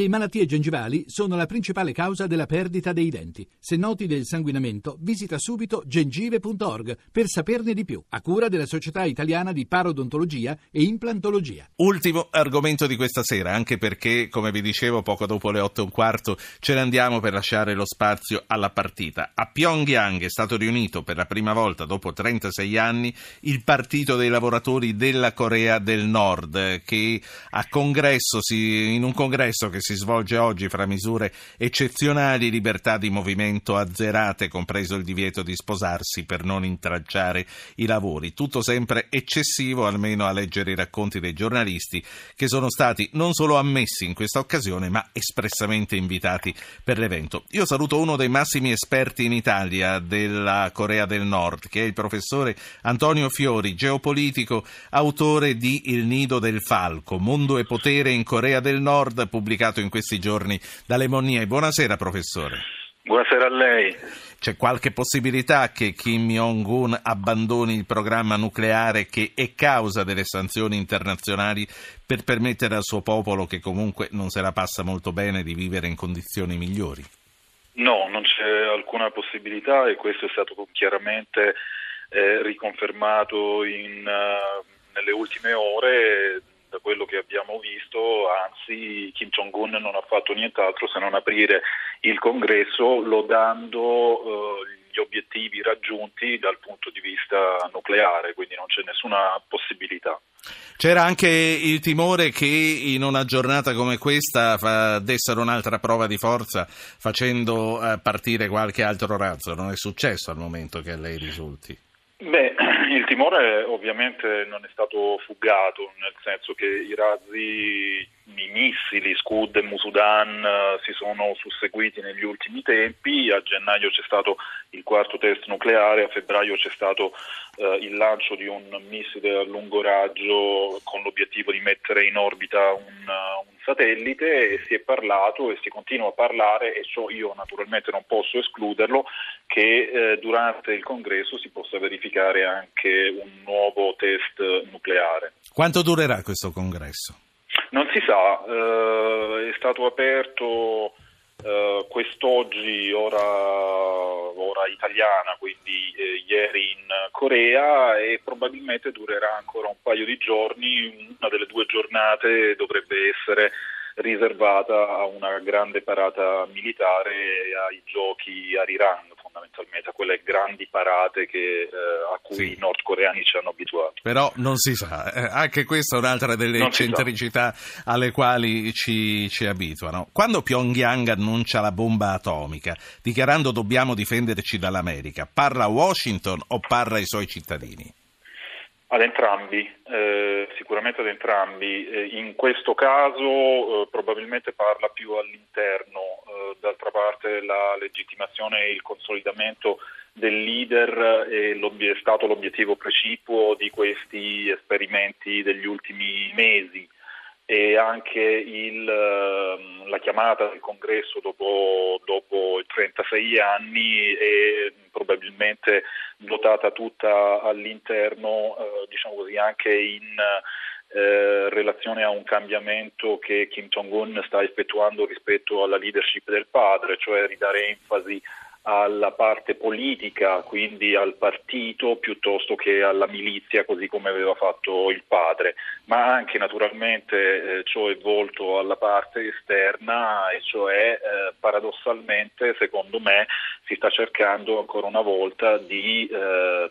Le malattie gengivali sono la principale causa della perdita dei denti. Se noti del sanguinamento, visita subito gengive.org per saperne di più, a cura della Società Italiana di Parodontologia e Implantologia. Ultimo argomento di questa sera, anche perché, come vi dicevo, poco dopo le otto e un quarto ce ne andiamo per lasciare lo spazio alla partita. A Pyongyang è stato riunito per la prima volta dopo 36 anni il Partito dei lavoratori della Corea del Nord, che a congresso in un congresso che si si svolge oggi fra misure eccezionali, libertà di movimento azzerate, compreso il divieto di sposarsi per non intralciare i lavori. Tutto sempre eccessivo, almeno a leggere i racconti dei giornalisti che sono stati non solo ammessi in questa occasione, ma espressamente invitati per l'evento. Io saluto uno dei massimi esperti in Italia della Corea del Nord, che è il professore Antonio Fiori, geopolitico, autore di Il nido del falco, mondo e potere in Corea del Nord, pubblicato in questi giorni dalle Monnie. Buonasera professore. Buonasera a lei. C'è qualche possibilità che Kim Jong-un abbandoni il programma nucleare che è causa delle sanzioni internazionali per permettere al suo popolo, che comunque non se la passa molto bene, di vivere in condizioni migliori? No, non c'è alcuna possibilità e questo è stato chiaramente eh, riconfermato in, uh, nelle ultime ore da quello che abbiamo visto, anzi Kim Jong-un non ha fatto nient'altro se non aprire il congresso lodando eh, gli obiettivi raggiunti dal punto di vista nucleare, quindi non c'è nessuna possibilità. C'era anche il timore che in una giornata come questa dessero un'altra prova di forza facendo eh, partire qualche altro razzo, non è successo al momento che a lei risulti? Beh, timore ovviamente non è stato fugato, nel senso che i razzi, i missili Scud e Musudan eh, si sono susseguiti negli ultimi tempi, a gennaio c'è stato il quarto test nucleare, a febbraio c'è stato eh, il lancio di un missile a lungo raggio con l'obiettivo di mettere in orbita un, un satellite e si è parlato e si continua a parlare e ciò io naturalmente non posso escluderlo che eh, durante il congresso si possa verificare anche un nuovo test nucleare. Quanto durerà questo congresso? Non si sa, eh, è stato aperto eh, quest'oggi ora, ora, italiana, quindi eh, ieri in Corea e probabilmente durerà ancora un paio di giorni, una delle due giornate dovrebbe essere riservata a una grande parata militare e ai giochi a Rirang fondamentalmente, a quelle grandi parate che, eh, a cui sì. i nordcoreani ci hanno abituato. Però non si sa, eh, anche questa è un'altra delle eccentricità alle quali ci, ci abituano. Quando Pyongyang annuncia la bomba atomica, dichiarando dobbiamo difenderci dall'America, parla Washington o parla ai suoi cittadini? Ad entrambi, eh, sicuramente ad entrambi. Eh, in questo caso eh, probabilmente parla più all'interno, eh, d'altra parte la legittimazione e il consolidamento del leader è stato l'obiettivo precipuo di questi esperimenti degli ultimi mesi e anche il, ehm, la chiamata del congresso dopo, dopo 36 anni è probabilmente dotata tutta all'interno, eh, diciamo così, anche in eh, relazione a un cambiamento che Kim Jong-un sta effettuando rispetto alla leadership del padre, cioè ridare enfasi alla parte politica, quindi al partito, piuttosto che alla milizia, così come aveva fatto il padre, ma anche naturalmente eh, ciò è volto alla parte esterna e cioè eh, paradossalmente, secondo me, si sta cercando ancora una volta di eh,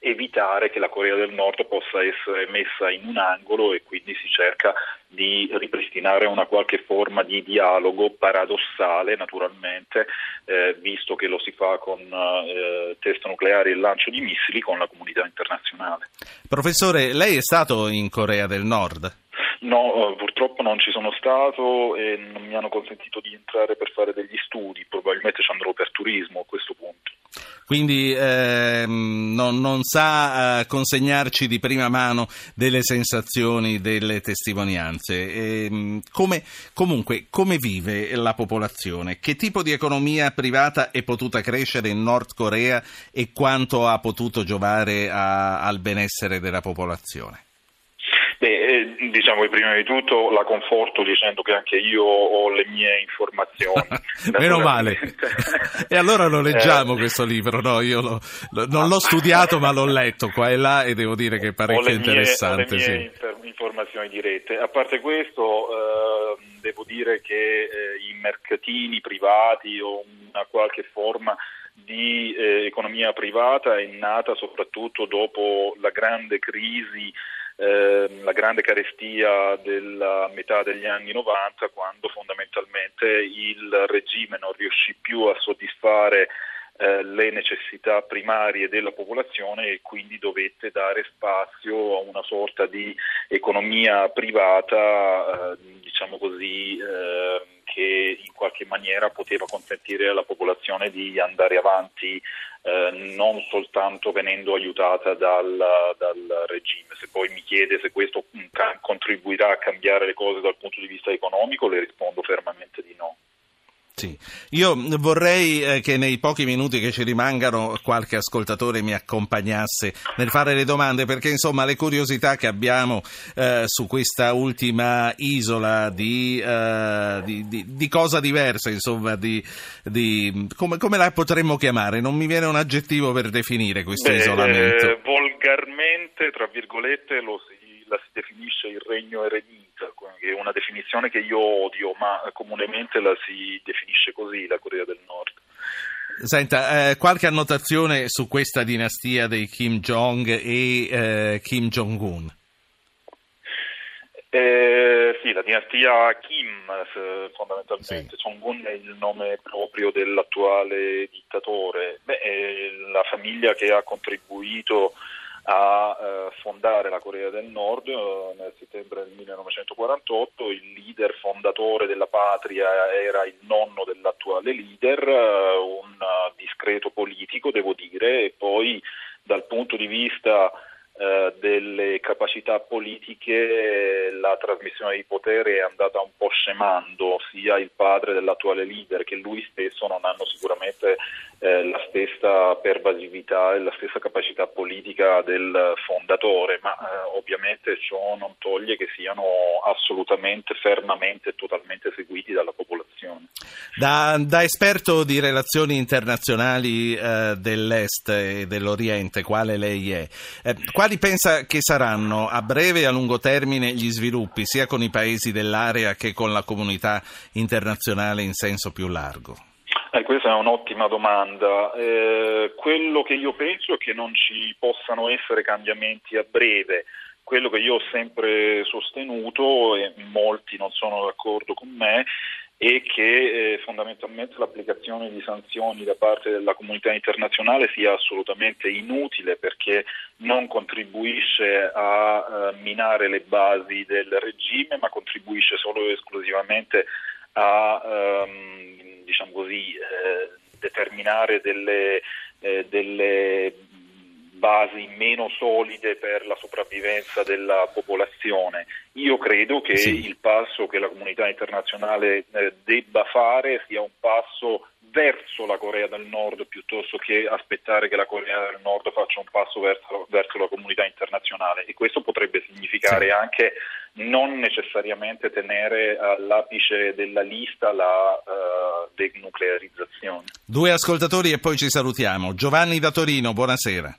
evitare che la Corea del Nord possa essere messa in un angolo e quindi si cerca di ripristinare una qualche forma di dialogo paradossale naturalmente, eh, visto che lo si fa con eh, test nucleari e lancio di missili con la comunità internazionale. Professore, lei è stato in Corea del Nord? No, eh, purtroppo non ci sono stato e non mi hanno consentito di entrare per fare degli studi, probabilmente ci andrò per turismo a questo punto. Quindi ehm, non, non, sa eh, consegnarci di prima mano delle sensazioni, delle testimonianze. E, ehm, come, comunque, come vive la popolazione? Che tipo di economia privata è potuta crescere in Nord Corea e quanto ha potuto giovare a, al benessere della popolazione? Diciamo che prima di tutto la conforto dicendo che anche io ho le mie informazioni. Meno male. e allora lo leggiamo eh, questo libro, no? Io lo, lo, non l'ho studiato ma l'ho letto qua e là e devo dire che è parecchio interessante. Ho le mie sì. informazioni dirette. A parte questo, eh, devo dire che eh, i mercatini privati o una qualche forma di eh, economia privata è nata soprattutto dopo la grande crisi Ehm, la grande carestia della metà degli anni 90 quando fondamentalmente il regime non riuscì più a soddisfare eh, le necessità primarie della popolazione e quindi dovette dare spazio a una sorta di economia privata, eh, diciamo così, eh, che in qualche maniera poteva consentire alla popolazione di andare avanti non soltanto venendo aiutata dal, dal, regime. Se poi mi chiede se questo mm, contribuirà a cambiare le cose dal punto di vista economico, le rispondo fermamente. Sì. Io vorrei eh, che nei pochi minuti che ci rimangano qualche ascoltatore mi accompagnasse nel fare le domande perché insomma le curiosità che abbiamo eh, su questa ultima isola di, eh, di, di, di cosa diversa, insomma, come, come, la potremmo chiamare? Non mi viene un aggettivo per definire questo Beh, isolamento. Eh, volgarmente, tra virgolette, lo la si definisce il regno eremita, è una definizione che io odio, ma comunemente la si definisce così la Corea del Nord. Senta, eh, qualche annotazione su questa dinastia dei Kim Jong e eh, Kim Jong-un? Eh, sì, la dinastia Kim fondamentalmente, sì. Jong-un è il nome proprio dell'attuale dittatore, Beh, la famiglia che ha contribuito a eh, fondare la Corea del Nord eh, nel settembre del 1948. Il leader fondatore della patria era il nonno dell'attuale leader, eh, un discreto politico, devo dire, e poi dal punto di vista eh, delle capacità politiche la trasmissione di potere è andata un po' scemando, sia il padre dell'attuale leader che lui stesso non hanno sicuramente eh, la stessa pervasività e la stessa capacità politica del fondatore, ma eh, ovviamente ciò non toglie che siano assolutamente, fermamente e totalmente seguiti dalla popolazione. Da, da esperto di relazioni internazionali eh, dell'Est e dell'Oriente, quale lei è, eh, quali pensa che saranno a breve e a lungo termine gli sviluppi sia con i paesi dell'area che con la comunità internazionale in senso più largo? Eh, questa è un'ottima domanda. Eh, quello che io penso è che non ci possano essere cambiamenti a breve. Quello che io ho sempre sostenuto, e molti non sono d'accordo con me, e che eh, fondamentalmente l'applicazione di sanzioni da parte della comunità internazionale sia assolutamente inutile perché non contribuisce a eh, minare le basi del regime ma contribuisce solo e esclusivamente a ehm, diciamo così, eh, determinare delle, eh, delle basi meno solide per la sopravvivenza della popolazione. Io credo che sì. il passo che la comunità internazionale eh, debba fare sia un passo verso la Corea del Nord piuttosto che aspettare che la Corea del Nord faccia un passo verso, verso la comunità internazionale e questo potrebbe significare sì. anche non necessariamente tenere all'apice della lista la uh, denuclearizzazione. Due ascoltatori e poi ci salutiamo. Giovanni da Torino, buonasera.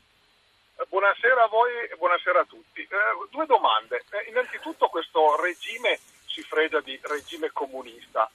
Buonasera a voi e buonasera a tutti. Eh, due domande. Eh, innanzitutto questo regime si frega di regime comunista.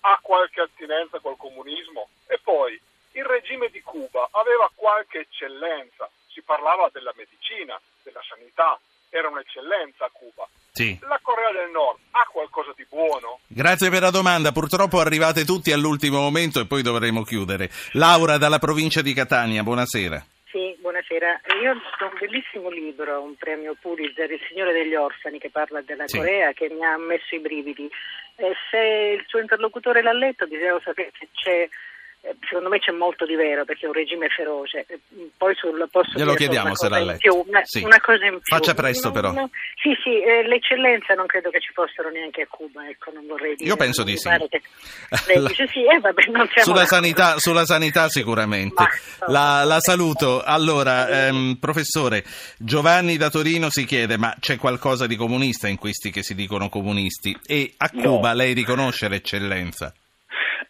Ha qualche attinenza col comunismo? E poi il regime di Cuba aveva qualche eccellenza. Si parlava della medicina, della sanità, era un'eccellenza a Cuba. Sì. La Corea del Nord ha qualcosa di buono? Grazie per la domanda. Purtroppo arrivate tutti all'ultimo momento e poi dovremo chiudere. Laura dalla provincia di Catania, buonasera. Sì, buonasera. Io ho letto un bellissimo libro, un premio Pulitzer, Il Signore degli Orfani, che parla della sì. Corea, che mi ha messo i brividi. E se il suo interlocutore l'ha letto, desidero sapere se c'è secondo me c'è molto di vero perché è un regime feroce. Eh, poi sul posso Glielo chiediamo se l'ha letto. Una, sì. una, cosa in più. Faccia presto no, però. No, sì, sì, eh, l'eccellenza non credo che ci fossero neanche a Cuba, ecco, non vorrei dire. Io penso di sì. Che... Lei dice sì, eh, vabbè, sulla, sanità, sulla sanità sicuramente. Ma, la, la, saluto. Allora, ehm, professore, Giovanni da Torino si chiede, ma c'è qualcosa di comunista in questi che si dicono comunisti? E a Cuba lei riconosce l'eccellenza?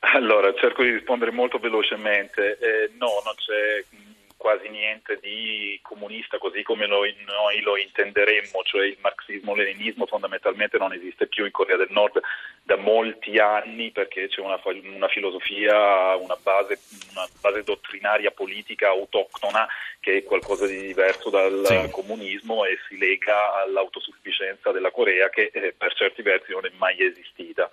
Allora, cerco di rispondere molto velocemente. Eh, no, non c'è quasi niente di comunista così come noi, noi lo intenderemmo, cioè il marxismo-leninismo fondamentalmente non esiste più in Corea del Nord da molti anni perché c'è una, una filosofia, una base, una base, dottrinaria politica autoctona che è qualcosa di diverso dal sì. comunismo e si lega all'autosufficienza della Corea che eh, per certi versi non è mai esistita.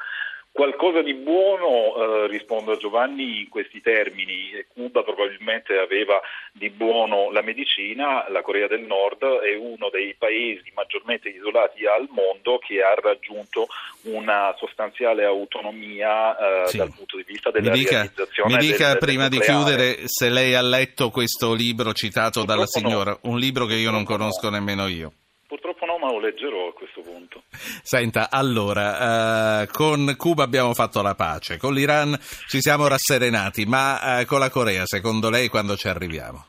Qualcosa di buono, eh, rispondo a Giovanni in questi termini, Cuba probabilmente aveva di buono la medicina, la Corea del Nord è uno dei paesi maggiormente isolati al mondo che ha raggiunto una sostanziale autonomia eh, sì. dal punto di vista della mi dica, realizzazione Mi dica del, prima del di chiudere se lei ha letto questo libro citato Purtroppo dalla signora, no. un libro che io non conosco no. nemmeno io. Lo leggerò a questo punto. Senta, allora, eh, con Cuba abbiamo fatto la pace, con l'Iran ci siamo rasserenati, ma eh, con la Corea, secondo lei, quando ci arriviamo?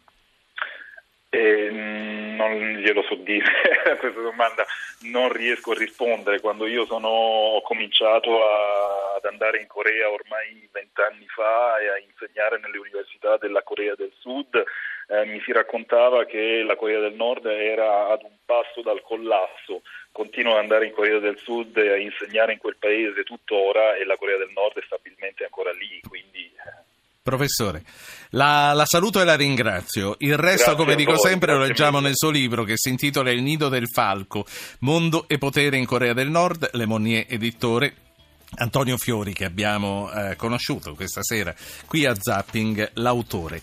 Eh, non glielo so dire a questa domanda, non riesco a rispondere. Quando io sono, ho cominciato a, ad andare in Corea ormai vent'anni fa e a insegnare nelle università della Corea del Sud, eh, mi si raccontava che la Corea del Nord era ad un passo dal collasso. Continuo ad andare in Corea del Sud e a insegnare in quel paese tuttora e la Corea del Nord è stabilmente ancora lì, quindi... Eh. Professore, la, la, saluto e la ringrazio. Il resto, Grazie come dico voi, sempre, lo leggiamo mille. nel suo libro che si intitola Il nido del falco, mondo e potere in Corea del Nord, Le Monnier editore. Antonio Fiori che abbiamo eh, conosciuto questa sera qui a Zapping, l'autore.